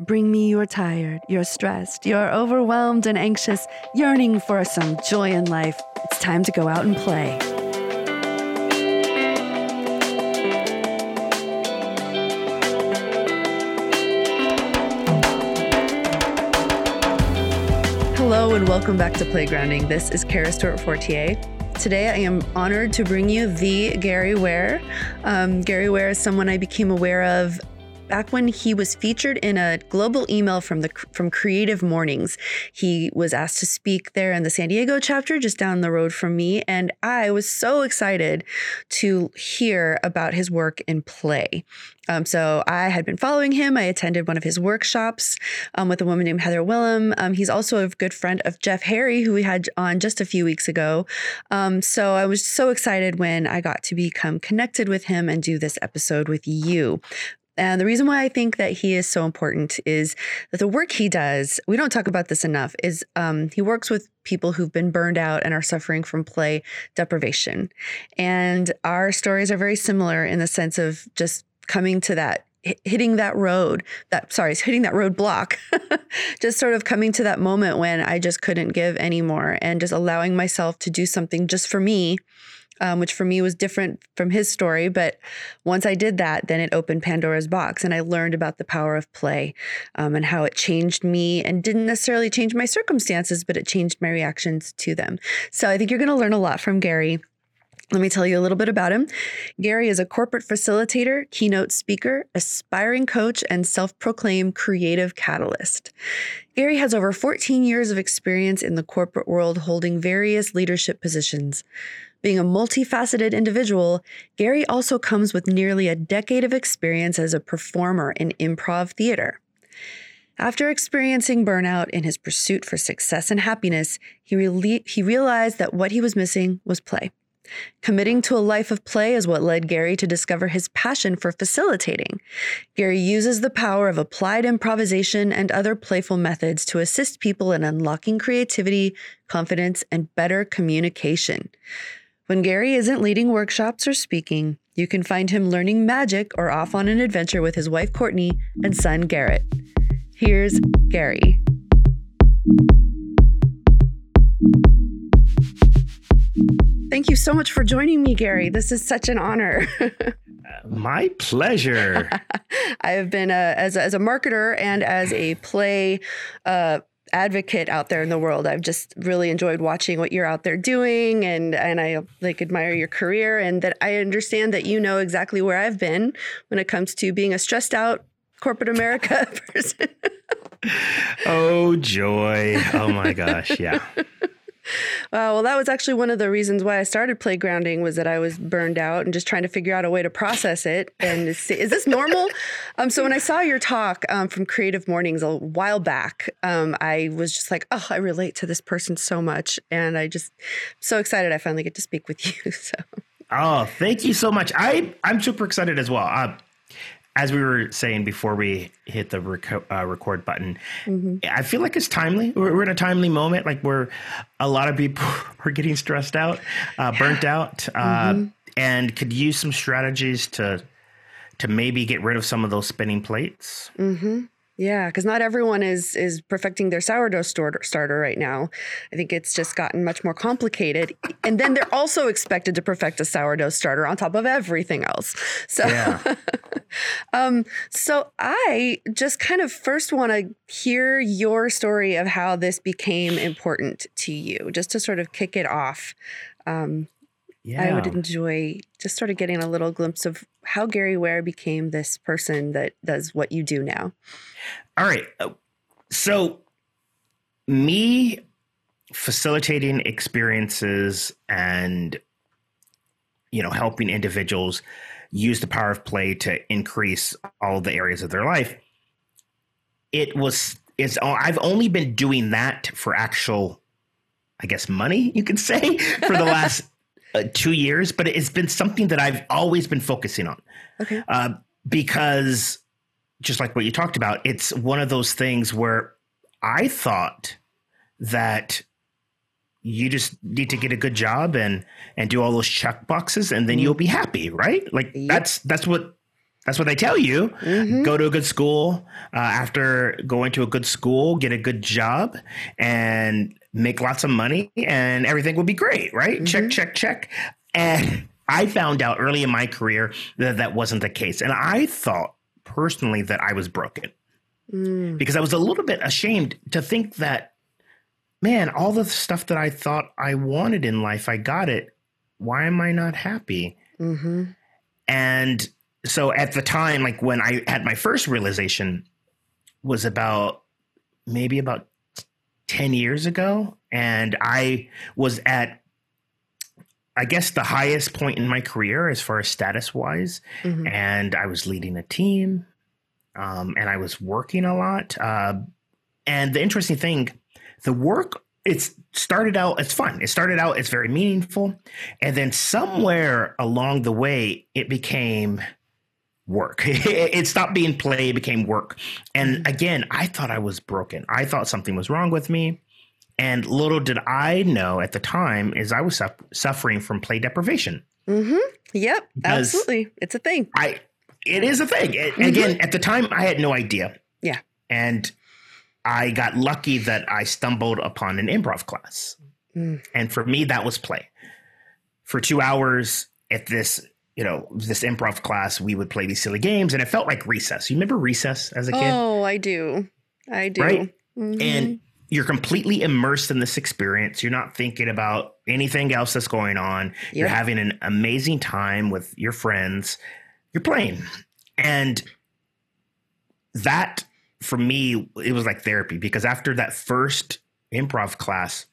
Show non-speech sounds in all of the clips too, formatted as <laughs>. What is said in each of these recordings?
Bring me you're tired, you're stressed, you're overwhelmed and anxious, yearning for some joy in life. It's time to go out and play. Hello and welcome back to Playgrounding. This is Kara Stewart Fortier. Today, I am honored to bring you the Gary Ware. Um, Gary Ware is someone I became aware of back when he was featured in a global email from the from Creative Mornings. He was asked to speak there in the San Diego chapter just down the road from me and I was so excited to hear about his work in play. Um, so I had been following him. I attended one of his workshops um, with a woman named Heather Willem. Um, he's also a good friend of Jeff Harry, who we had on just a few weeks ago. Um, so I was so excited when I got to become connected with him and do this episode with you. And the reason why I think that he is so important is that the work he does, we don't talk about this enough, is um, he works with people who've been burned out and are suffering from play deprivation. And our stories are very similar in the sense of just coming to that hitting that road that sorry <laughs> hitting that roadblock <laughs> just sort of coming to that moment when i just couldn't give anymore and just allowing myself to do something just for me um, which for me was different from his story. But once I did that, then it opened Pandora's box and I learned about the power of play um, and how it changed me and didn't necessarily change my circumstances, but it changed my reactions to them. So I think you're going to learn a lot from Gary. Let me tell you a little bit about him. Gary is a corporate facilitator, keynote speaker, aspiring coach, and self proclaimed creative catalyst. Gary has over 14 years of experience in the corporate world holding various leadership positions. Being a multifaceted individual, Gary also comes with nearly a decade of experience as a performer in improv theater. After experiencing burnout in his pursuit for success and happiness, he, he realized that what he was missing was play. Committing to a life of play is what led Gary to discover his passion for facilitating. Gary uses the power of applied improvisation and other playful methods to assist people in unlocking creativity, confidence, and better communication. When Gary isn't leading workshops or speaking, you can find him learning magic or off on an adventure with his wife Courtney and son Garrett. Here's Gary. Thank you so much for joining me, Gary. This is such an honor. <laughs> My pleasure. <laughs> I have been a, as, a, as a marketer and as a play uh, advocate out there in the world. I've just really enjoyed watching what you're out there doing and and I like admire your career and that I understand that you know exactly where I've been when it comes to being a stressed out corporate America <laughs> person. oh joy. Oh my gosh, yeah. Uh, well, that was actually one of the reasons why I started playgrounding was that I was burned out and just trying to figure out a way to process it. And is, is this normal? <laughs> um, so when I saw your talk um, from Creative Mornings a while back, um, I was just like, oh, I relate to this person so much, and I just so excited I finally get to speak with <laughs> you. So. Oh, thank you so much. I I'm super excited as well. Uh, as we were saying before we hit the rec- uh, record button, mm-hmm. I feel like it's timely. We're, we're, in a timely moment, like where a lot of people <laughs> are getting stressed out, uh, burnt out, uh, mm-hmm. and could use some strategies to to maybe get rid of some of those spinning plates. Mm-hmm. Yeah, because not everyone is is perfecting their sourdough starter, starter right now. I think it's just gotten much more complicated, and then they're also expected to perfect a sourdough starter on top of everything else. So, yeah. <laughs> um, so I just kind of first want to hear your story of how this became important to you, just to sort of kick it off. Um, yeah. I would enjoy just sort of getting a little glimpse of how Gary Ware became this person that does what you do now. All right. Uh, so, me facilitating experiences and you know helping individuals use the power of play to increase all the areas of their life it was it's i've only been doing that for actual i guess money you could say <laughs> for the last <laughs> uh, two years, but it's been something that I've always been focusing on. Okay. Uh, because just like what you talked about, it's one of those things where I thought that you just need to get a good job and and do all those check boxes and then mm. you'll be happy, right? Like yep. that's that's what That's what they tell you. Mm-hmm. Go to a good school. Uh, after going to a good school, get a good job, and make lots of money, and everything will be great, right? Mm-hmm. Check, check, check. And I found out early in my career that that wasn't the case, and I thought personally that I was broken mm. because I was a little bit ashamed to think that, man, all the stuff that I thought I wanted in life, I got it. Why am I not happy? Mm-hmm. And so at the time, like when I had my first realization, was about maybe about 10 years ago. And I was at, I guess, the highest point in my career as far as status wise. Mm-hmm. And I was leading a team um, and I was working a lot. Uh, and the interesting thing, the work, it's started out, it's fun. It started out, it's very meaningful. And then somewhere along the way, it became work. <laughs> it stopped being play, it became work. And mm-hmm. again, I thought I was broken. I thought something was wrong with me. And little did I know at the time is I was su- suffering from play deprivation. Mm-hmm. Yep, absolutely. It's a thing. I it is a thing. It, mm-hmm. Again, at the time I had no idea. Yeah. And I got lucky that I stumbled upon an improv class. Mm. And for me that was play. For 2 hours at this you know, this improv class, we would play these silly games, and it felt like recess. You remember recess as a kid? Oh, I do. I do. Right? Mm-hmm. And you're completely immersed in this experience. You're not thinking about anything else that's going on. Yep. You're having an amazing time with your friends. You're playing. And that, for me, it was like therapy because after that first improv class,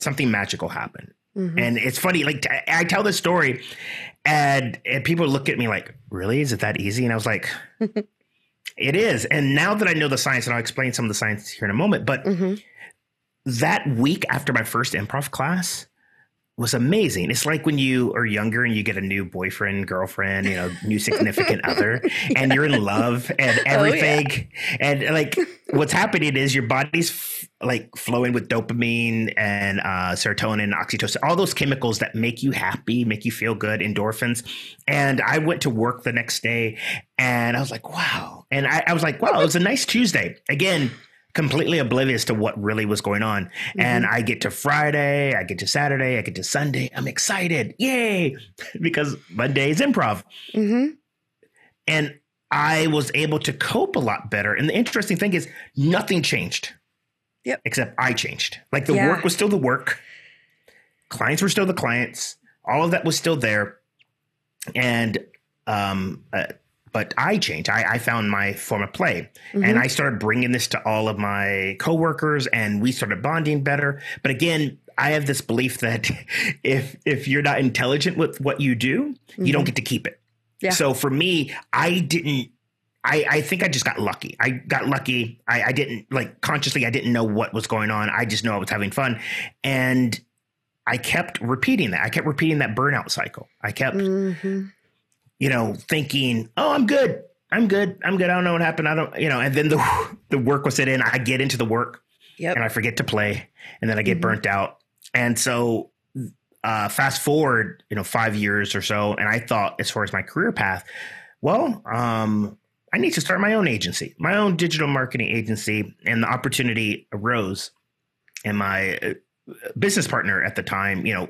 something magical happened. Mm-hmm. And it's funny, like I tell this story, and, and people look at me like, really? Is it that easy? And I was like, <laughs> it is. And now that I know the science, and I'll explain some of the science here in a moment, but mm-hmm. that week after my first improv class, was amazing. It's like when you are younger and you get a new boyfriend, girlfriend, you know, new significant other, <laughs> and you're in love and everything. Oh, yeah. And like what's happening is your body's f- like flowing with dopamine and uh, serotonin, oxytocin, all those chemicals that make you happy, make you feel good, endorphins. And I went to work the next day and I was like, wow. And I, I was like, wow, it was a nice Tuesday. Again, completely oblivious to what really was going on. Mm-hmm. And I get to Friday, I get to Saturday, I get to Sunday. I'm excited. Yay. <laughs> because Monday is improv. Mm-hmm. And I was able to cope a lot better. And the interesting thing is, nothing changed. Yep. Except I changed. Like the yeah. work was still the work, clients were still the clients, all of that was still there. And um, uh, but I changed. I, I, found my form of play, mm-hmm. and I started bringing this to all of my coworkers, and we started bonding better. But again, I have this belief that <laughs> if if you're not intelligent with what you do, mm-hmm. you don't mm-hmm. get to keep it. Yeah. So for me, I didn't. I, I think I just got lucky. I got lucky. I, I didn't like consciously. I didn't know what was going on. I just know I was having fun, and I kept repeating that. I kept repeating that burnout cycle. I kept. Mm-hmm you know, thinking, "Oh, I'm good. I'm good. I'm good. I don't know what happened. I don't, you know." And then the the work will sit in. I get into the work, yep. and I forget to play, and then I get mm-hmm. burnt out. And so, uh, fast forward, you know, five years or so, and I thought, as far as my career path, well, um, I need to start my own agency, my own digital marketing agency, and the opportunity arose. And my uh, business partner at the time, you know,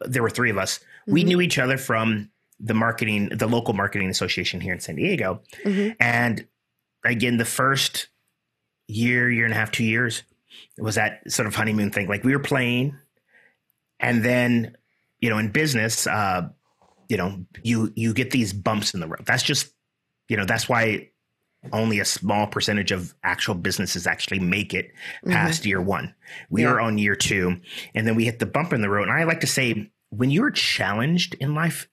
there were three of us. Mm-hmm. We knew each other from the marketing, the local marketing association here in San Diego. Mm-hmm. And again, the first year, year and a half, two years, was that sort of honeymoon thing. Like we were playing, and then, you know, in business, uh, you know, you you get these bumps in the road. That's just, you know, that's why only a small percentage of actual businesses actually make it past mm-hmm. year one. We yeah. are on year two, and then we hit the bump in the road. And I like to say, when you're challenged in life,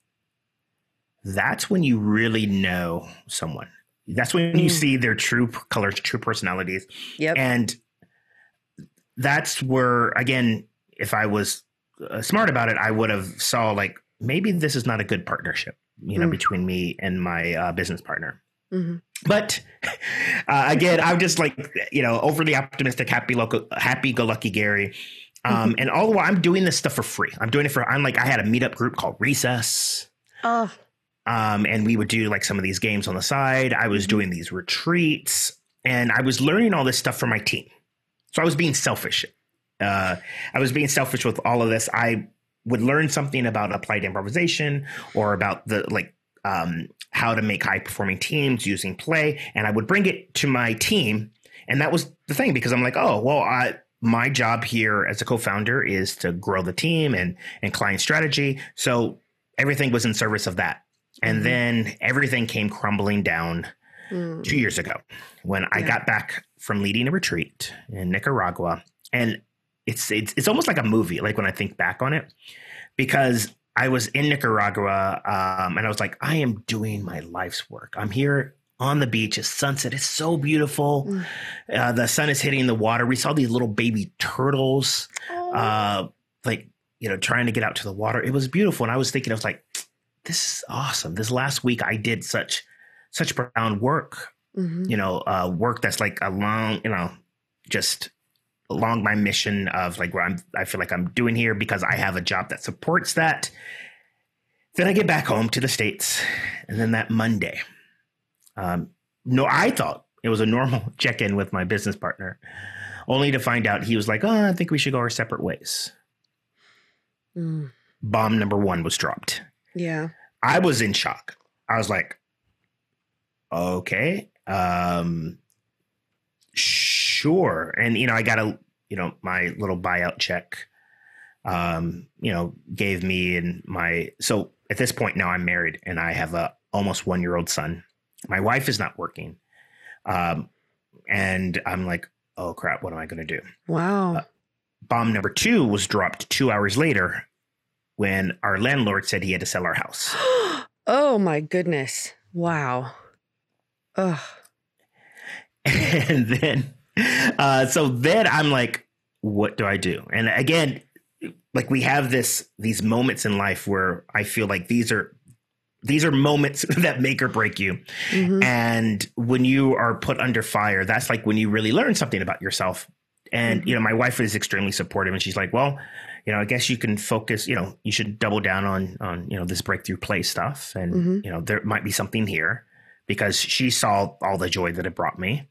that's when you really know someone. That's when mm. you see their true colors, true personalities. Yep. And that's where, again, if I was uh, smart about it, I would have saw like maybe this is not a good partnership, you know, mm. between me and my uh, business partner. Mm-hmm. But <laughs> uh, again, I'm just like you know overly optimistic, happy local, happy go lucky Gary. Um, mm-hmm. And all the while, I'm doing this stuff for free. I'm doing it for. I'm like I had a meetup group called Recess. Oh, Um, and we would do like some of these games on the side. I was doing these retreats and I was learning all this stuff for my team. So I was being selfish. Uh, I was being selfish with all of this. I would learn something about applied improvisation or about the like um, how to make high performing teams using play, and I would bring it to my team. And that was the thing because I'm like, oh, well, I, my job here as a co-founder is to grow the team and and client strategy. So everything was in service of that. And mm-hmm. then everything came crumbling down mm. two years ago when yeah. I got back from leading a retreat in Nicaragua. And it's, it's it's almost like a movie, like when I think back on it, because I was in Nicaragua um, and I was like, I am doing my life's work. I'm here on the beach. It's sunset. It's so beautiful. Mm. Uh, the sun is hitting the water. We saw these little baby turtles, oh. uh, like, you know, trying to get out to the water. It was beautiful. And I was thinking, I was like, this is awesome. This last week I did such such profound work. Mm-hmm. You know, uh, work that's like along, you know, just along my mission of like where I'm I feel like I'm doing here because I have a job that supports that. Then I get back home to the States. And then that Monday, um, no, I thought it was a normal <laughs> check in with my business partner, only to find out he was like, oh, I think we should go our separate ways. Mm. Bomb number one was dropped. Yeah. I was in shock. I was like, okay, um, sure. And, you know, I got a, you know, my little buyout check, um, you know, gave me and my, so at this point now I'm married and I have a almost one year old son. My wife is not working. Um, and I'm like, oh crap, what am I going to do? Wow. Uh, bomb number two was dropped two hours later when our landlord said he had to sell our house. <gasps> oh my goodness. Wow. Ugh. <laughs> And then, uh, so then I'm like, what do I do? And again, like we have this, these moments in life where I feel like these are, these are moments <laughs> that make or break you. Mm-hmm. And when you are put under fire, that's like when you really learn something about yourself. And, mm-hmm. you know, my wife is extremely supportive and she's like, well, you know, I guess you can focus, you know, you should double down on, on, you know, this breakthrough play stuff. And, mm-hmm. you know, there might be something here because she saw all the joy that it brought me.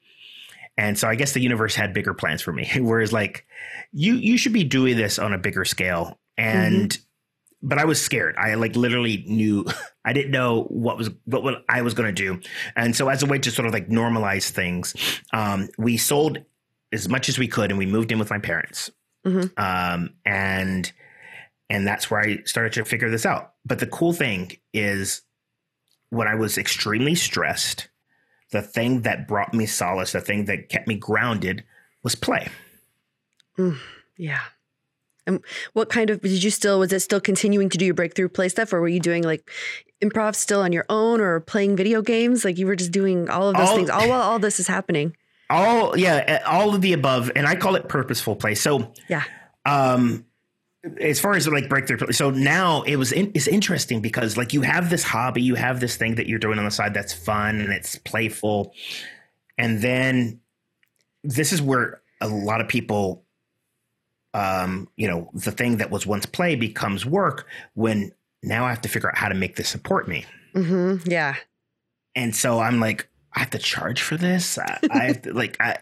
And so I guess the universe had bigger plans for me. <laughs> Whereas like you, you should be doing this on a bigger scale. And, mm-hmm. but I was scared. I like literally knew, <laughs> I didn't know what was, what, what I was going to do. And so as a way to sort of like normalize things, um, we sold as much as we could and we moved in with my parents Mm-hmm. Um, and and that's where I started to figure this out. But the cool thing is when I was extremely stressed, the thing that brought me solace, the thing that kept me grounded was play. Mm, yeah. And what kind of did you still was it still continuing to do your breakthrough play stuff or were you doing like improv still on your own or playing video games? Like you were just doing all of those all, things all while all this is happening all yeah eh, all of the above and i call it purposeful play. So yeah. um as far as like breakthrough so now it was in, it's interesting because like you have this hobby you have this thing that you're doing on the side that's fun and it's playful. And then this is where a lot of people um you know the thing that was once play becomes work when now i have to figure out how to make this support me. Mm-hmm. yeah. And so i'm like I have to charge for this. I, I have to like I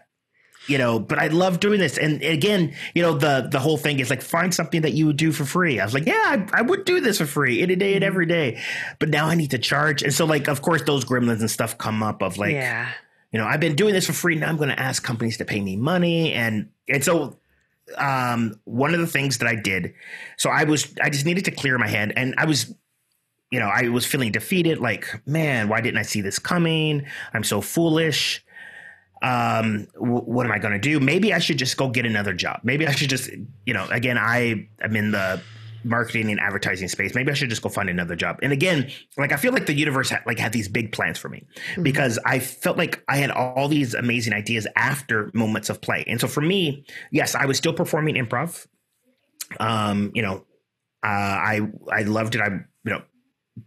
you know, but I love doing this. And again, you know, the the whole thing is like find something that you would do for free. I was like, yeah, I, I would do this for free any day and mm-hmm. every day. But now I need to charge. And so like of course those gremlins and stuff come up of like yeah. you know, I've been doing this for free. Now I'm gonna ask companies to pay me money. And and so um one of the things that I did, so I was I just needed to clear my head and I was you know, I was feeling defeated. Like, man, why didn't I see this coming? I'm so foolish. Um, w- what am I going to do? Maybe I should just go get another job. Maybe I should just, you know, again, I am in the marketing and advertising space. Maybe I should just go find another job. And again, like I feel like the universe had, like had these big plans for me mm-hmm. because I felt like I had all these amazing ideas after moments of play. And so for me, yes, I was still performing improv. Um, you know, uh, I I loved it. I you know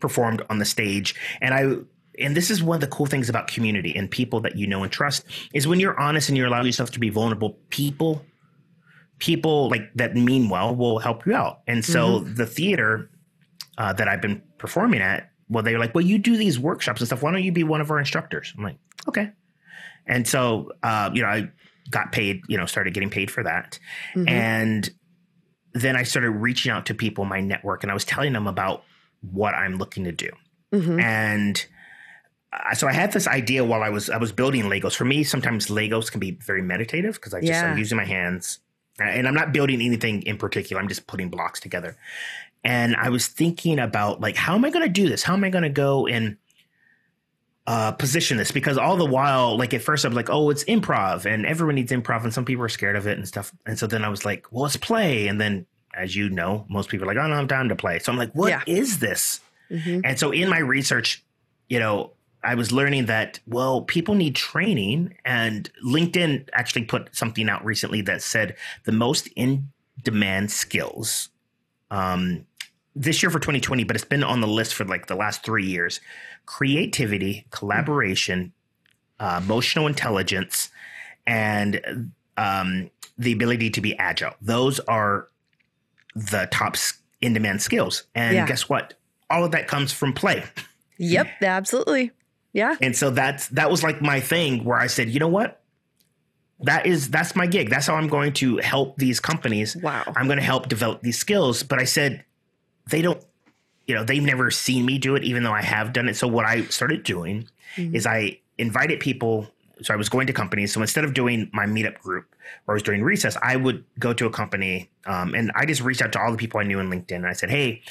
performed on the stage. And I and this is one of the cool things about community and people that you know and trust is when you're honest and you allow yourself to be vulnerable, people people like that mean well will help you out. And so mm-hmm. the theater uh, that I've been performing at well, they were like, well, you do these workshops and stuff. Why don't you be one of our instructors? I'm like, okay. And so, uh, you know, I got paid, you know, started getting paid for that. Mm-hmm. And then I started reaching out to people in my network and I was telling them about what I'm looking to do. Mm-hmm. And uh, so I had this idea while I was I was building Legos. For me, sometimes Legos can be very meditative because I just yeah. I'm using my hands and I'm not building anything in particular. I'm just putting blocks together. And I was thinking about like, how am I going to do this? How am I going to go and uh, position this? Because all the while, like at first I was like, oh, it's improv and everyone needs improv and some people are scared of it and stuff. And so then I was like, well, let's play. And then, as you know, most people are like, oh, no, I'm down to play. So I'm like, what yeah. is this? Mm-hmm. And so in my research, you know, I was learning that, well, people need training. And LinkedIn actually put something out recently that said the most in demand skills um, this year for 2020, but it's been on the list for like the last three years creativity, collaboration, uh, emotional intelligence, and um, the ability to be agile. Those are the top in demand skills. And yeah. guess what? All of that comes from play. Yep, absolutely. Yeah. And so that's that was like my thing where I said, you know what? That is that's my gig. That's how I'm going to help these companies. Wow. I'm going to help develop these skills. But I said they don't, you know, they've never seen me do it, even though I have done it. So what I started doing mm-hmm. is I invited people. So I was going to companies. So instead of doing my meetup group or I was doing recess, I would go to a company um, and I just reached out to all the people I knew in LinkedIn. And I said, hey,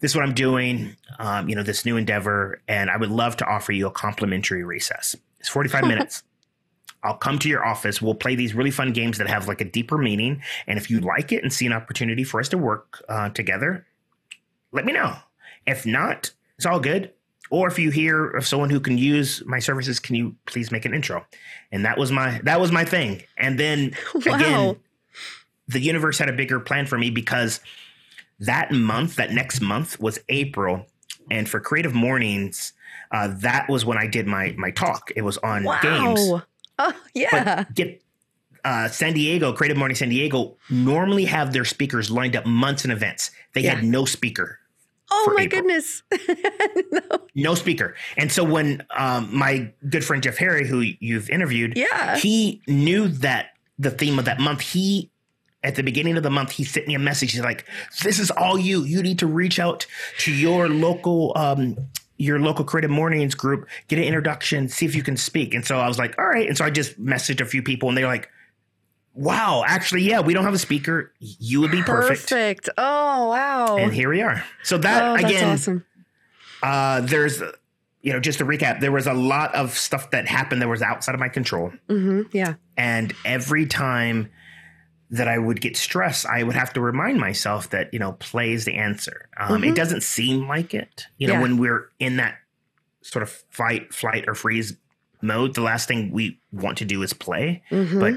this is what I'm doing, um, you know, this new endeavor, and I would love to offer you a complimentary recess. It's 45 <laughs> minutes. I'll come to your office. We'll play these really fun games that have like a deeper meaning. And if you like it and see an opportunity for us to work uh, together, let me know. If not, it's all good. Or if you hear of someone who can use my services, can you please make an intro? And that was my that was my thing. And then <laughs> wow. again, the universe had a bigger plan for me because that month, that next month was April, and for Creative Mornings, uh, that was when I did my my talk. It was on wow. games. Oh yeah. But get uh, San Diego, Creative Morning San Diego, normally have their speakers lined up months in advance. They yeah. had no speaker. Oh my April. goodness. <laughs> no. no. speaker. And so when um, my good friend Jeff Harry, who you've interviewed, yeah. he knew that the theme of that month, he at the beginning of the month, he sent me a message. He's like, "This is all you. You need to reach out to your local, um, your local creative mornings group, get an introduction, see if you can speak." And so I was like, "All right." And so I just messaged a few people, and they're like, "Wow, actually, yeah, we don't have a speaker. You would be perfect." Perfect. Oh wow. And here we are. So that oh, again, awesome. Uh, there's you know, just to recap, there was a lot of stuff that happened that was outside of my control. Mm-hmm, yeah. And every time that I would get stressed, I would have to remind myself that, you know, play is the answer. Um, mm-hmm. It doesn't seem like it. You know, yeah. when we're in that sort of fight, flight, or freeze mode, the last thing we want to do is play. Mm-hmm. But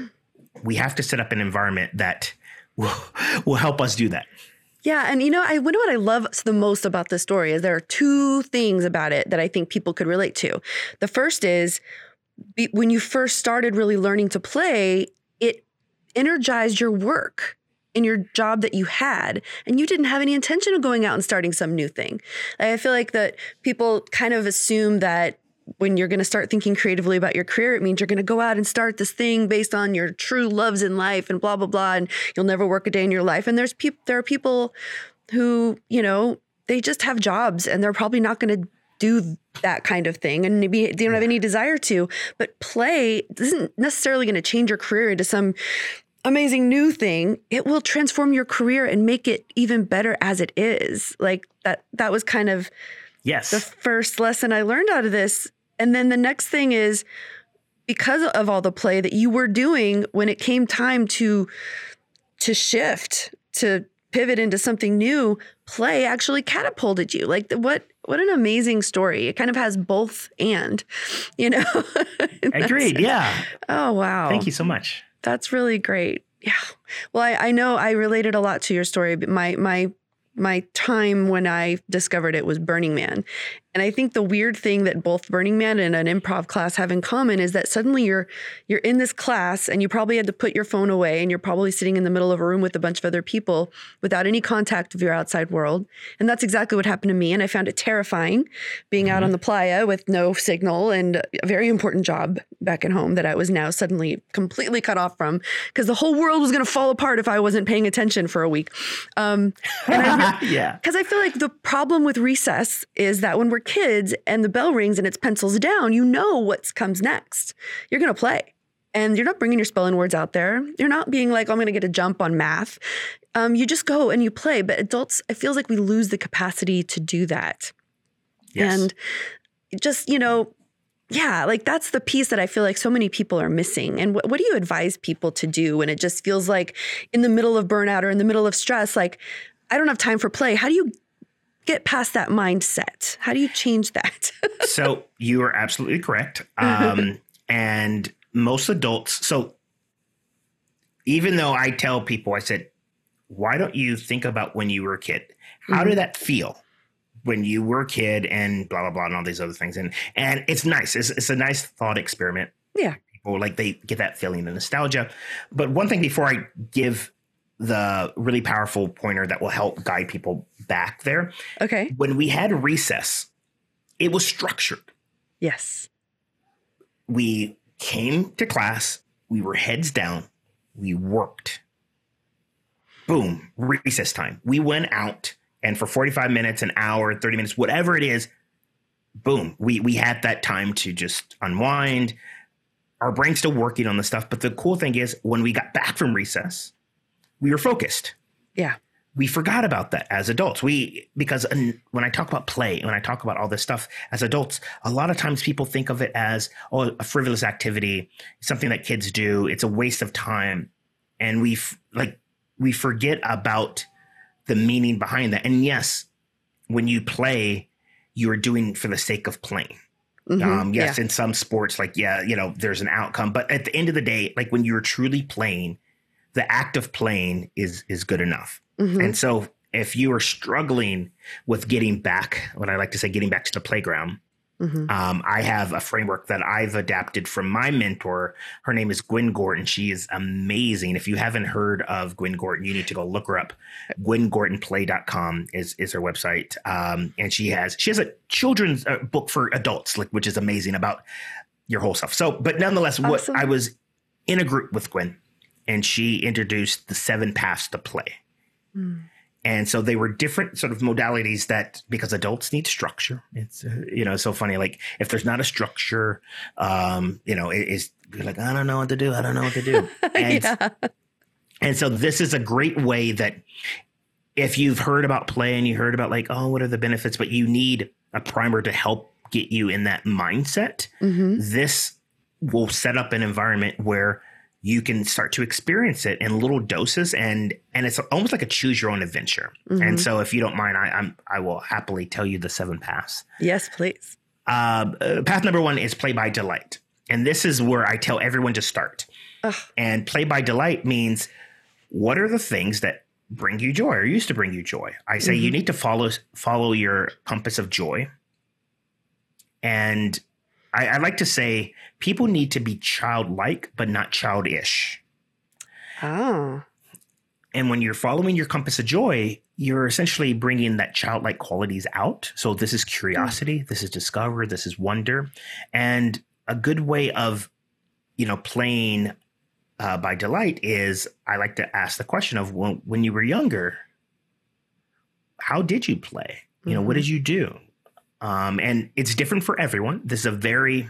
we have to set up an environment that will, will help us do that. Yeah, and you know, I wonder what I love the most about this story is there are two things about it that I think people could relate to. The first is when you first started really learning to play, it energized your work in your job that you had and you didn't have any intention of going out and starting some new thing. I feel like that people kind of assume that when you're going to start thinking creatively about your career, it means you're going to go out and start this thing based on your true loves in life and blah blah blah, and you'll never work a day in your life. And there's people, there are people who, you know, they just have jobs and they're probably not going to do that kind of thing and maybe they don't have any desire to but play isn't necessarily going to change your career into some amazing new thing. It will transform your career and make it even better as it is. Like that that was kind of yes the first lesson i learned out of this and then the next thing is because of all the play that you were doing when it came time to to shift to pivot into something new play actually catapulted you like what what an amazing story. It kind of has both and, you know. <laughs> Agreed. Yeah. Oh wow. Thank you so much. That's really great. Yeah. Well, I, I know I related a lot to your story, but my my my time when I discovered it was Burning Man. And I think the weird thing that both Burning Man and an improv class have in common is that suddenly you're you're in this class and you probably had to put your phone away and you're probably sitting in the middle of a room with a bunch of other people without any contact with your outside world. And that's exactly what happened to me and I found it terrifying being mm-hmm. out on the playa with no signal and a very important job back at home that I was now suddenly completely cut off from because the whole world was going to fall apart if I wasn't paying attention for a week. Um, I, <laughs> yeah. Because I feel like the problem with recess is that when we're kids and the bell rings and it's pencils down, you know what comes next. You're going to play. And you're not bringing your spelling words out there. You're not being like, oh, I'm going to get a jump on math. Um, you just go and you play. But adults, it feels like we lose the capacity to do that. Yes. And just, you know, yeah, like that's the piece that I feel like so many people are missing. And what, what do you advise people to do when it just feels like in the middle of burnout or in the middle of stress, like, I don't have time for play? How do you get past that mindset? How do you change that? <laughs> so you are absolutely correct. Um, and most adults, so even though I tell people, I said, why don't you think about when you were a kid? How mm-hmm. did that feel? when you were a kid and blah blah blah and all these other things and and it's nice it's, it's a nice thought experiment yeah people like they get that feeling of nostalgia but one thing before i give the really powerful pointer that will help guide people back there. Okay. When we had recess, it was structured. Yes. We came to class, we were heads down, we worked. Boom, recess time. We went out and for 45 minutes, an hour, 30 minutes, whatever it is, boom, we we had that time to just unwind. Our brain's still working on the stuff, but the cool thing is when we got back from recess, we were focused. Yeah. We forgot about that as adults. We because when I talk about play, when I talk about all this stuff as adults, a lot of times people think of it as oh a frivolous activity, something that kids do. It's a waste of time, and we like we forget about the meaning behind that. And yes, when you play, you are doing for the sake of playing. Mm-hmm, um, yes, yeah. in some sports, like yeah, you know, there's an outcome, but at the end of the day, like when you're truly playing, the act of playing is is good enough. Mm-hmm. And so if you are struggling with getting back, what I like to say, getting back to the playground, mm-hmm. um, I have a framework that I've adapted from my mentor. Her name is Gwen Gordon. She is amazing. If you haven't heard of Gwen Gordon, you need to go look her up. GwenGordonPlay.com is is her website, um, and she has she has a children's uh, book for adults, like which is amazing about your whole stuff. So, but nonetheless, awesome. what I was in a group with Gwen and she introduced the seven paths to play. Mm. And so they were different sort of modalities that because adults need structure. It's uh, you know so funny like if there's not a structure, um, you know it is you're like I don't know what to do. I don't know what to do. <laughs> And, yeah. and so this is a great way that if you've heard about play and you heard about like oh what are the benefits, but you need a primer to help get you in that mindset. Mm-hmm. This will set up an environment where you can start to experience it in little doses and and it's almost like a choose your own adventure. Mm-hmm. and so if you don't mind I, I'm, i will happily tell you the seven paths. Yes please. Uh, uh, path number one is play by delight. And this is where i tell everyone to start. Ugh. and play by delight means what are the things that bring you joy or used to bring you joy? I say mm-hmm. you need to follow follow your compass of joy. And I, I like to say people need to be childlike, but not childish. Oh. And when you're following your compass of joy, you're essentially bringing that childlike qualities out. So this is curiosity, mm. this is discover, this is wonder, and a good way of, you know, playing uh, by delight is I like to ask the question of when, when you were younger, how did you play? You know, mm-hmm. what did you do? Um, and it's different for everyone. This is a very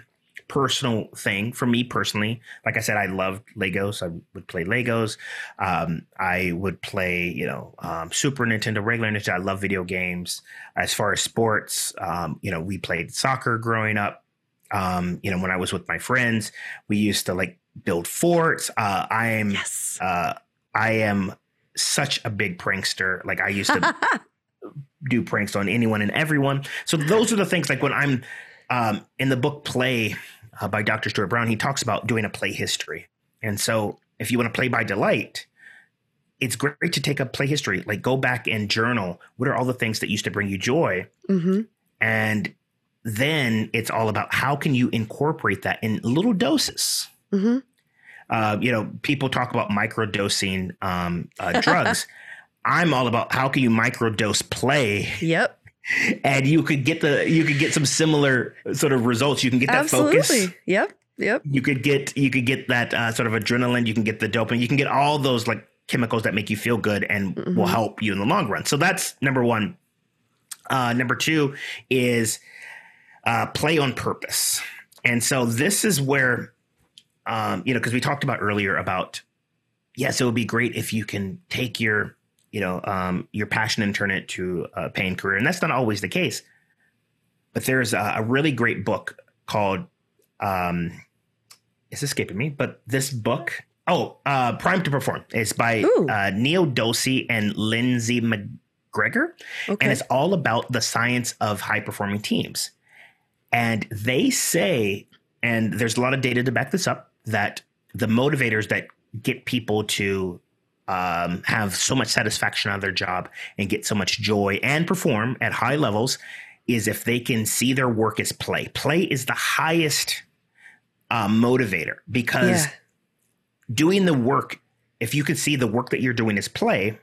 personal thing for me personally. Like I said, I loved Legos. I would play Legos. Um, I would play, you know, um, Super Nintendo, regular Nintendo. I love video games. As far as sports, um, you know, we played soccer growing up. Um, you know, when I was with my friends, we used to like build forts. Uh, I am, yes. uh, I am such a big prankster. Like I used to <laughs> do pranks on anyone and everyone. So those are the things like when I'm um, in the book Play uh, by Dr. Stuart Brown, he talks about doing a play history. And so if you want to play by delight, it's great to take a play history, like go back and journal. What are all the things that used to bring you joy? Mm-hmm. And then it's all about how can you incorporate that in little doses. hmm Uh, you know, people talk about microdosing um, uh, drugs. <laughs> I'm all about how can you microdose play, Yep. <laughs> and you could get the you could get some similar sort of results. You can get that Absolutely. focus. Yep. Yep. You could get you could get that uh, sort of adrenaline. You can get the dopamine. You can get all those like chemicals that make you feel good and will Mhm. help you in the long run. So that's number one. Uh, number two is uh, play on purpose. And so this is where, um, you know, because we talked about earlier about, yes, it would be great if you can take your, you know, um, your passion and turn it to a paying career. And that's not always the case. But there's a, a really great book called, um, it's escaping me, but this book, oh, uh, Primed to Perform. It's by uh, Neel Doshi and Lindsay McGregor Okay. and it's all about the science of high performing teams. And they say, and there's a lot of data to back this up, that the motivators that get people to um, have so much satisfaction out of their job and get so much joy and perform at high levels is if they can see their work as play. Play is the highest uh, motivator because yeah. doing the work, if you can see the work that you're doing as play,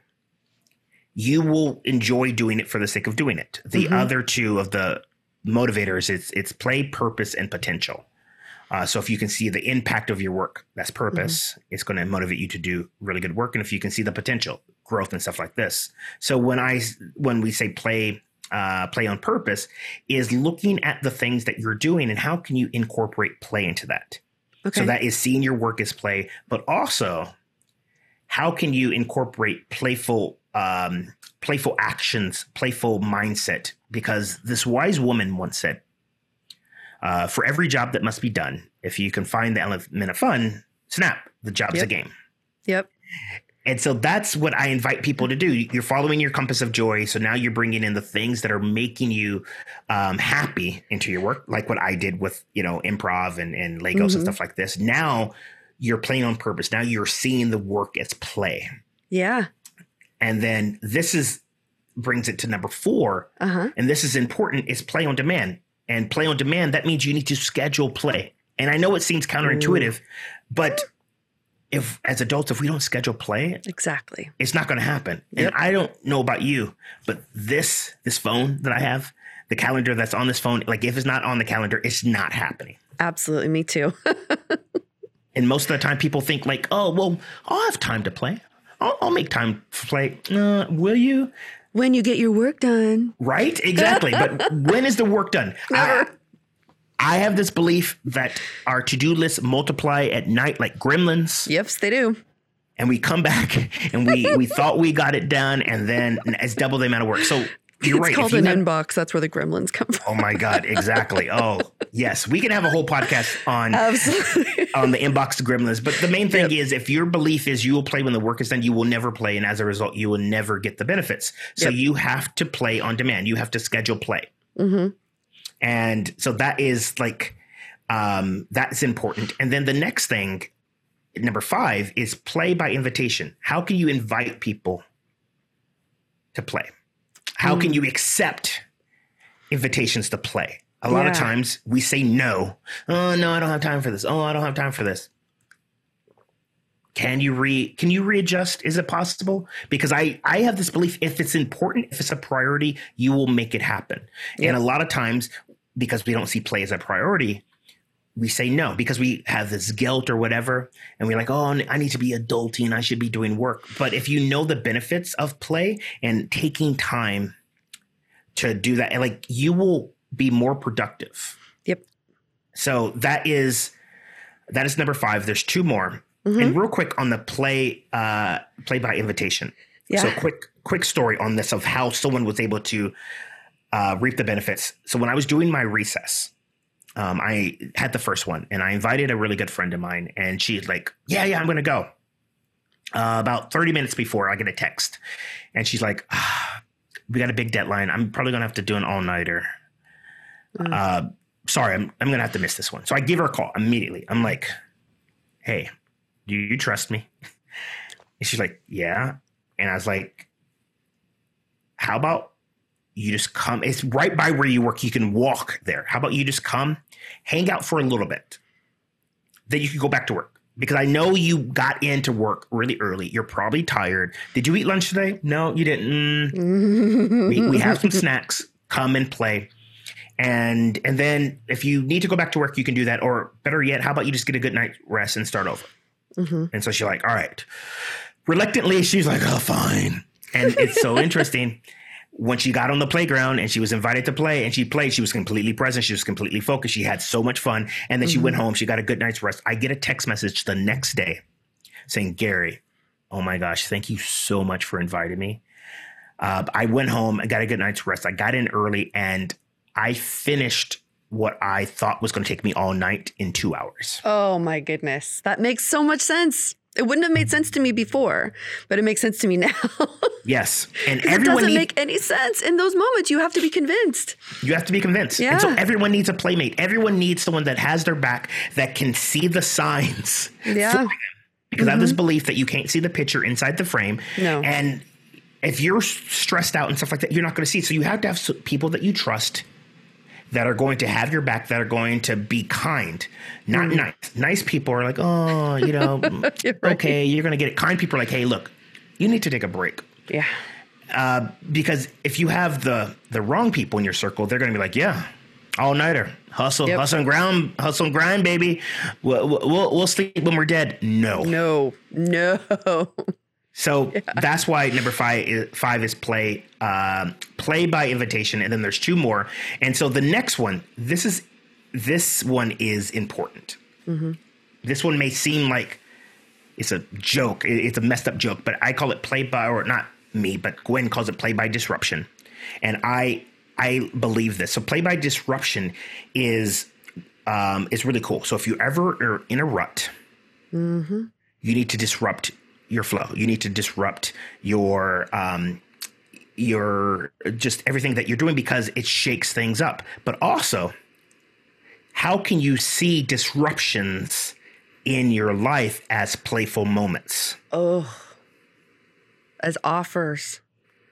you will enjoy doing it for the sake of doing it. The Mhm. other two of the motivators, it's it's play, purpose, and potential. Uh, so if you can see the impact of your work, that's purpose. It's going to motivate you to do really good work. And if you can see the potential, growth, and stuff like this. So when I when we say play. Uh, play on purpose is looking at the things that you're doing and how can you incorporate play into that. Okay. So that is seeing your work as play, but also how can you incorporate playful um, playful actions, playful mindset? Because this wise woman once said, uh, "For every job that must be done, if you can find the element of fun, snap, the job's a game." yep. And so that's what I invite people to do. You're following your compass of joy. So now you're bringing in the things that are making you um, happy into your work, like what I did with, you know, improv and, and Legos Mhm. and stuff like this. Now you're playing on purpose. Now you're seeing the work as play. Yeah. And then this is brings it to number four. Uh huh. And this is important is play on demand. And play on demand, that means you need to schedule play. And I know it seems counterintuitive, but if as adults, if we don't schedule play, Exactly. it's not going to happen. Yep. And I don't know about you, but this this phone that I have, the calendar that's on this phone, like if it's not on the calendar, it's not happening. Absolutely. Me too. <laughs> And most of the time, people think like, "Oh, well, I'll have time to play. I'll, I'll make time to play." Uh, will you? When you get your work done. Right? Exactly. but <laughs> when is the work done? I, Never. I have this belief that our to-do lists multiply at night like gremlins. Yes, they do. and we come back <laughs> and we we thought we got it done and then it's double the amount of work so you're it's right. Called an have- inbox. That's where the gremlins come from. oh my god exactly. Oh yes. We can have a whole podcast on Absolutely. <laughs> on the inbox to gremlins but the main thing is if your belief is you will play when the work is done you will never play and as a result you will never get the benefits. So Yep. you have to play on demand. You have to schedule play. Hmm and so that is like um that's important. And then the next thing number five is play by invitation. How can you invite people to play how can hmm. you accept invitations to play? A lot of times we say no. Oh no i don't have time for this. Oh i don't have time for this. Can you re can you readjust? Is it possible? Because i i have this belief if it's important if it's a priority you will make it happen. Yep. and a lot of times because we don't see play as a priority we say no because we have this guilt or whatever and we're like oh i need to be adulting i should be doing work but if you know the benefits of play and taking time to do that like you will be more productive Yep. so that is that is number five there's two more Mhm. and real quick on the play uh play by invitation Yeah. so quick quick story on this of how someone was able to uh, reap the benefits. So when I was doing my recess, um, I had the first one, and I invited a really good friend of mine, and she's like, "Yeah, yeah, I'm going to go." Uh, about 30 minutes before, I get a text, and she's like, ah, "We got a big deadline. I'm probably going to have to do an all nighter." Mm. Uh, sorry, I'm I'm going to have to miss this one. So I give her a call immediately. I'm like, "Hey, do you trust me?" <laughs> And she's like, "Yeah," and I was like, "How about you just come? It's right by where you work. You can walk there. How about you just come, hang out for a little bit, then you can go back to work because I know you got into work really early. You're probably tired. Did you eat lunch today? No, you didn't. Mm. we, we have some <laughs> snacks. Come and play. And and then if you need to go back to work, you can do that. Or better yet, how about you just get a good night rest and start over? Mm-hmm. And so she's like, all right. Reluctantly, she's like, oh, fine. And it's so <laughs> interesting when she got on the playground and she was invited to play and she played, she was completely present. She was completely focused. She had so much fun. And then mm-hmm. she went mm-hmm. home. She got a good night's rest. I get a text message the next day saying, Gary, oh my gosh, thank you so much for inviting me. Uh, I went home. I got a good night's rest. I got in early and I finished what I thought was going to take me all night in two hours. Oh my goodness. That makes so much sense. It wouldn't have made sense to me before, but it makes sense to me <laughs> now. yes, and everyone it doesn't need, make any sense in those moments. You have to be convinced. You have to be convinced. Yeah. And so everyone needs a playmate. Everyone needs someone that has their back that can see the signs. Yeah. Because mm-hmm. I have this mm-hmm. belief that you can't see the picture inside the frame. No. And if you're stressed out and stuff like that, you're not going to see. It. So you have to have people that you trust that are going to have your back, that are going to be kind, not mm. nice. Nice people are like, oh, you know, you're <laughs> right. okay, you're going to get it. Kind people are like, hey, look, you need to take a break. Yeah. Uh, because if you have the the wrong people in your circle, they're going to be like, yeah, all nighter, hustle, yep. hustle and grind, hustle and grind, baby. We'll, we'll, we'll sleep when we're dead. No, no, no. <laughs> So <laughs> yeah. that's why number five is, five is play uh, play by invitation, and then there's two more. And so the next one, this is this one is important. Mm-hmm. This one may seem like it's a joke, it's a messed up joke, but I call it play by, or not me, but Gwen calls it play by disruption, and I I believe this. So play by disruption is um, is really cool. So if you ever are in a rut, mm-hmm. you need to disrupt your flow. You need to disrupt your um, your just everything that you're doing because it shakes things up. But also, how can you see disruptions in your life as playful moments? Oh, as offers.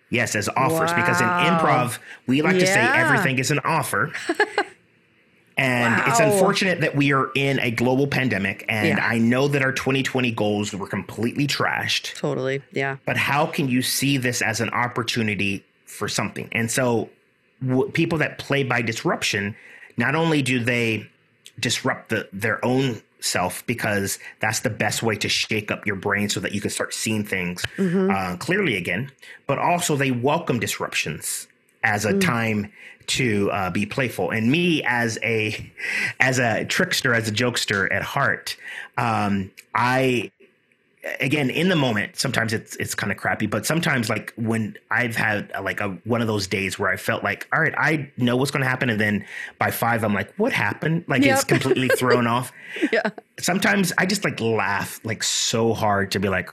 Yes, as offers, wow. because in improv, we like yeah. to say everything is an offer. <laughs> And wow. it's unfortunate that we are in a global pandemic. And yeah. I know that our 2020 goals were completely trashed. Totally. Yeah. But how can you see this as an opportunity for something? And so, w- people that play by disruption, not only do they disrupt the, their own self because that's the best way to shake up your brain so that you can start seeing things mm-hmm. uh, clearly again, but also they welcome disruptions as a mm. time to uh, be playful. And me as a as a trickster, as a jokester at heart, um, I again in the moment sometimes it's it's kind of crappy but sometimes like when i've had uh, like a one of those days where i felt like all right i know what's going to happen and then by five i'm like what happened like yep. it's completely thrown <laughs> off yeah sometimes i just like laugh like so hard to be like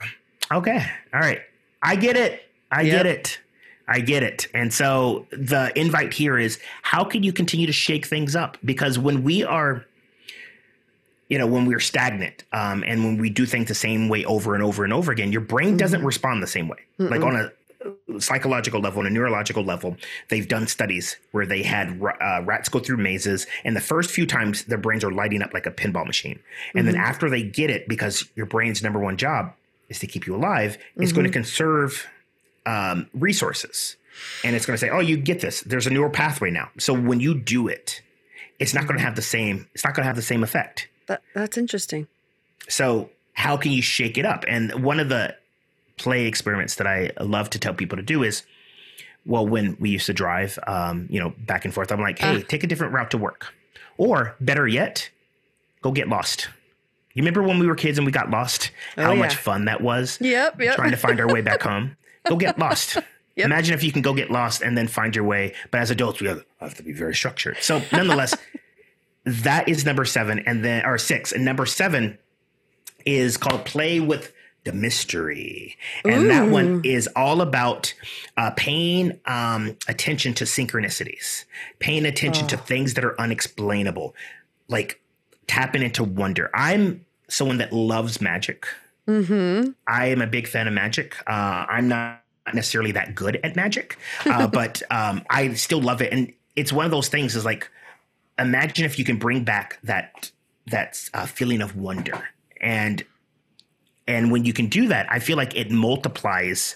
okay all right i get it i yep. get it I get it. And so the invite here is how can you continue to shake things up? Because when we are, you know, when we're stagnant um, and when we do things the same way over and over and over again, your brain mm-hmm. doesn't respond the same way. Mm-mm. Like on a psychological level, on a neurological level, they've done studies where they had uh, rats go through mazes, and the first few times their brains are lighting up like a pinball machine. And mm-hmm. then after they get it, because your brain's number one job is to keep you alive, mm-hmm. it's going to conserve um, resources. And it's going to say, oh, you get this. There's a newer pathway now. So when you do it, it's not going to have the same, it's not going to have the same effect. That, that's interesting. So how can you shake it up? And one of the play experiments that I love to tell people to do is, well, when we used to drive, um, you know, back and forth, I'm like, hey, uh. take a different route to work. Or better yet, go get lost. You remember when we were kids and we got lost? Oh, how yeah. much fun that was? Yep, yep. Trying to find our way back <laughs> home. Go get lost. <laughs> Yep. Imagine if you can go get lost and then find your way. But as adults, we have to be very structured. So, nonetheless, <laughs> that is number seven, and then or six, and number seven is called "Play with the Mystery," and Ooh. that one is all about uh, paying um, attention to synchronicities, paying attention oh. to things that are unexplainable, like tapping into wonder. I'm someone that loves magic. Mm-hmm. I am a big fan of magic. Uh, I'm not necessarily that good at magic, uh, <laughs> but um, I still love it. And it's one of those things. Is like imagine if you can bring back that that uh, feeling of wonder and and when you can do that, I feel like it multiplies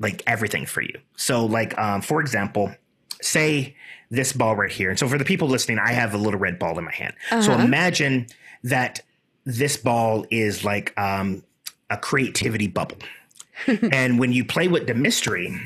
like everything for you. So like um, for example, say this ball right here. And so for the people listening, I have a little red ball in my hand. Uh-huh. So imagine that this ball is like um, a creativity bubble. <laughs> and when you play with the mystery,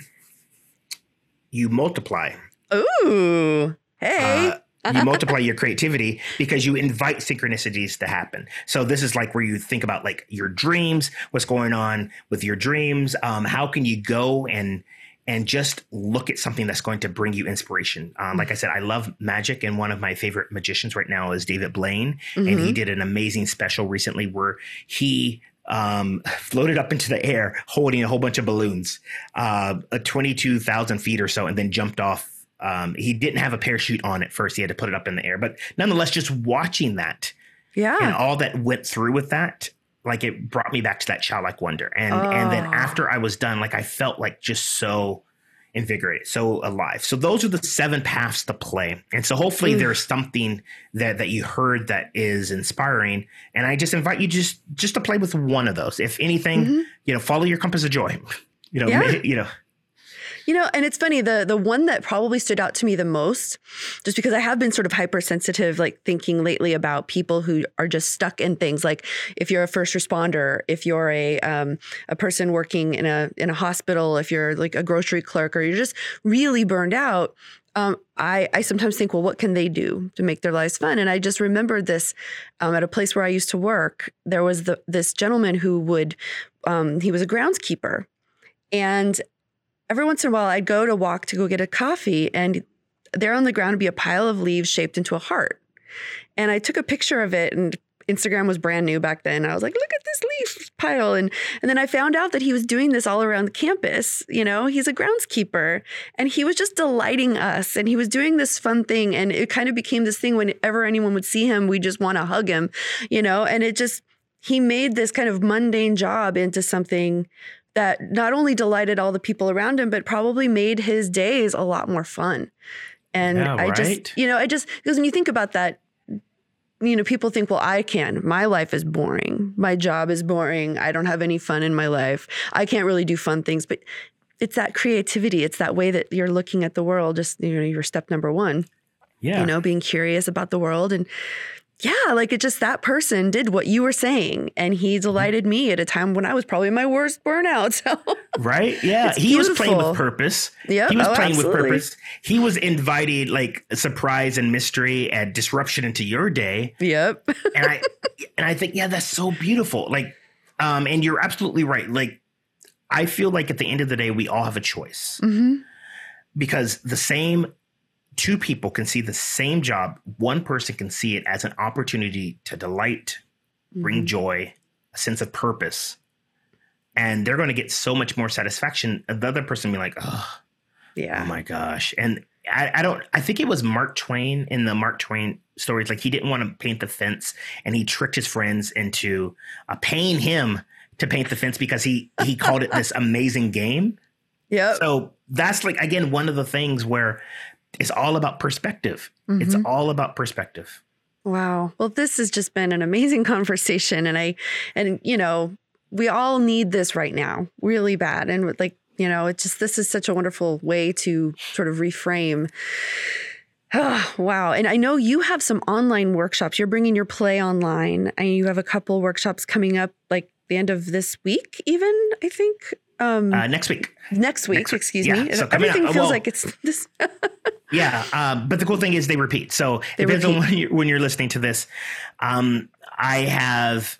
you multiply. Ooh. Hey. Uh, <laughs> you multiply your creativity because you invite synchronicities to happen. So this is like where you think about like your dreams, what's going on with your dreams. Um, how can you go and and just look at something that's going to bring you inspiration. Um, like I said, I love magic, and one of my favorite magicians right now is David Blaine, mm-hmm. and he mm-hmm. did an amazing special recently where he um, floated up into the air holding a whole bunch of balloons, uh, 22,000 feet or so, and then jumped off um, he didn't have a parachute on at first. He had to put it up in the air. But nonetheless, just watching that, yeah, and all that went through with that, like it brought me back to that childlike wonder. And oh. and then oh. after I was done, like I felt like just so invigorated, so alive. So those are the seven paths to play. And so hopefully mm. there's something that that you heard that is inspiring. And I just invite you just just to play with one of those. If anything, mm-hmm. you know, follow your compass of joy. <laughs> You know, yeah. <laughs> you know you know, and it's funny, the the one that probably stood out to me the most, just because I have been sort of hypersensitive, like thinking lately about people who are just stuck in things. Like if you're a first responder, if you're a um, a person working in a in a hospital, if you're like a grocery clerk, or you're just really burned out. Um, I, I sometimes think, well, what can they do to make their lives fun? And I just remembered this um, at a place where I used to work. There was the, this gentleman who would, um, he was a groundskeeper. And every once in a while I'd go to walk to go get a coffee and there on the ground would be a pile of leaves shaped into a heart. And I took a picture of it and Instagram was brand new back then. I was like, look at this leaf pile. And and then I found out that he was doing this all around the campus. You know, he's a groundskeeper and he was just delighting us and he was doing this fun thing. And it kind of became this thing whenever anyone would see him, we just want to hug him, you know, and it just he made this kind of mundane job into something that not only delighted all the people around him, but probably made his days a lot more fun. And yeah, I right? just, you know, I just, because when you think about that, you know, people think, well, I can. My life is boring. My job is boring. I don't have any fun in my life. I can't really do fun things. But it's that creativity. It's that way that you're looking at the world. Just, you know, your step number one. Yeah. You know, being curious about the world and yeah, like it just that person did what you were saying, and he mm-hmm. delighted me at a time when I was probably my worst burnout. <laughs> So right, yeah, he beautiful. was playing with purpose. Yeah, he was oh, playing absolutely. with purpose. He was inviting like surprise and mystery and disruption into your day. Yep, and I <laughs> and I think yeah, that's so beautiful. Like, um, and you're absolutely right. Like, I feel like at the end of the day, we all have a choice mm-hmm. because the same two people can see the same job. One person can see it as an opportunity to delight, bring mm-hmm. joy, a sense of purpose. And they're going to get so much more satisfaction. The other person be like, oh, yeah. Oh my gosh. And I, I, don't I think it was Mark Twain in the Mark Twain stories. Like he didn't want to paint the fence and he tricked his friends into uh, paying him to paint the fence because he he called it this <laughs> amazing game. Yeah. So that's like again one of the things where it's all about perspective. Mm-hmm. It's all about perspective. Wow. Well, this has just been an amazing <laughs> conversation. And I, and, you know, we all need this right now really bad. And like, you know, it's just, this is such a wonderful way to sort of reframe. Oh, <sighs> wow. And I know you have some online workshops. You're bringing your play online and you have a couple workshops coming up like the end of this week, even, I think. Um, uh, next week. Next week, next week. excuse yeah. me. So Everything feels well, like it's this. <laughs> yeah, um, but the cool thing is they repeat. So they depends repeat. on when you're, when you're listening to this. Um, I have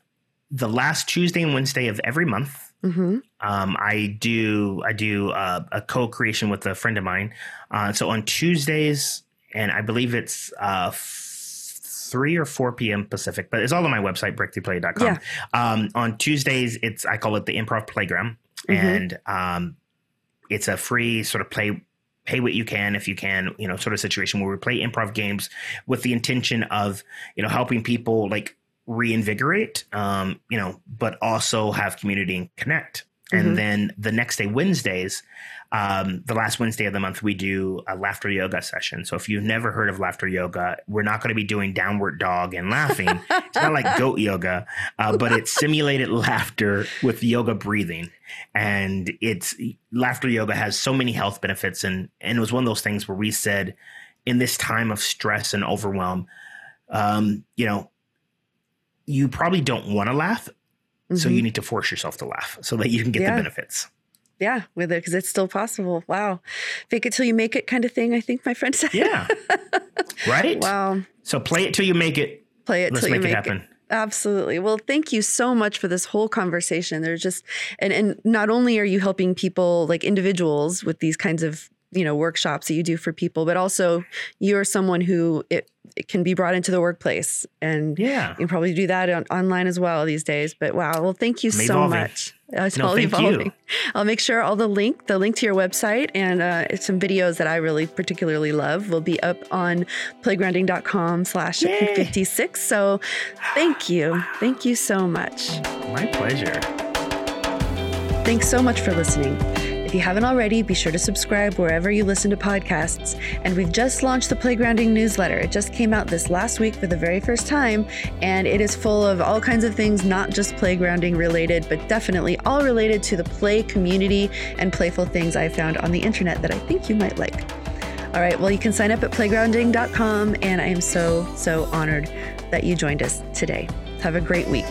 the last Tuesday and Wednesday of every month. Mm-hmm. Um, I do I do uh, a co-creation with a friend of mine. Uh, so on Tuesdays, and I believe it's uh, three or four p.m. Pacific, but it's all on my website breakthroughplay.com. Yeah. Um, on Tuesdays, it's I call it the Improv Playground, mm-hmm. and um, it's a free sort of play pay what you can if you can you know sort of situation where we play improv games with the intention of you know helping people like reinvigorate um you know but also have community and connect And Mhm. then the next day, Wednesdays, um, the last Wednesday of the month, we do a laughter yoga session. So if you've never heard of laughter yoga, we're not going to be doing downward dog and laughing. it's not like goat yoga, uh, but it's simulated laughter with yoga breathing. And it's laughter yoga has so many health benefits. And, and it was one of those things where we said, in this time of stress and overwhelm, um, you know, you probably don't want to laugh. So Mhm. you need to force yourself to laugh so that you can get Yeah. the benefits. Yeah, with it because it's still possible. Wow, fake it till you make it kind of thing. I think my friend <laughs> said. Yeah. right? wow. So play it till you make it. Play it Let's till you make it happen. Absolutely. Well, thank you so much for this whole conversation. There's just and and not only are you helping people like individuals with these kinds of you know workshops that you do for people, but also you're someone who it, it can be brought into the workplace and Yeah. you can probably do that on, online as well these days. But wow, well, thank you I'm so evolving. much. Uh, It's No, all thank you. evolving. <laughs> I'll make sure all the link, the link to your website, and uh, some videos that I really particularly love will be up on playgrounding.com slash 56. So thank you. Thank you so much. My pleasure. Thanks so much for listening. If you haven't already, be sure to subscribe wherever you listen to podcasts. And we've just launched the Playgrounding newsletter. It just came out this last week for the very first time, and it is full of all kinds of things, not just playgrounding related, but definitely all related to the play community and playful things I found on the internet that I think you might like. All right, well, you can sign up at playgrounding.com, and I am so, so honored that you joined us today. Have a great week.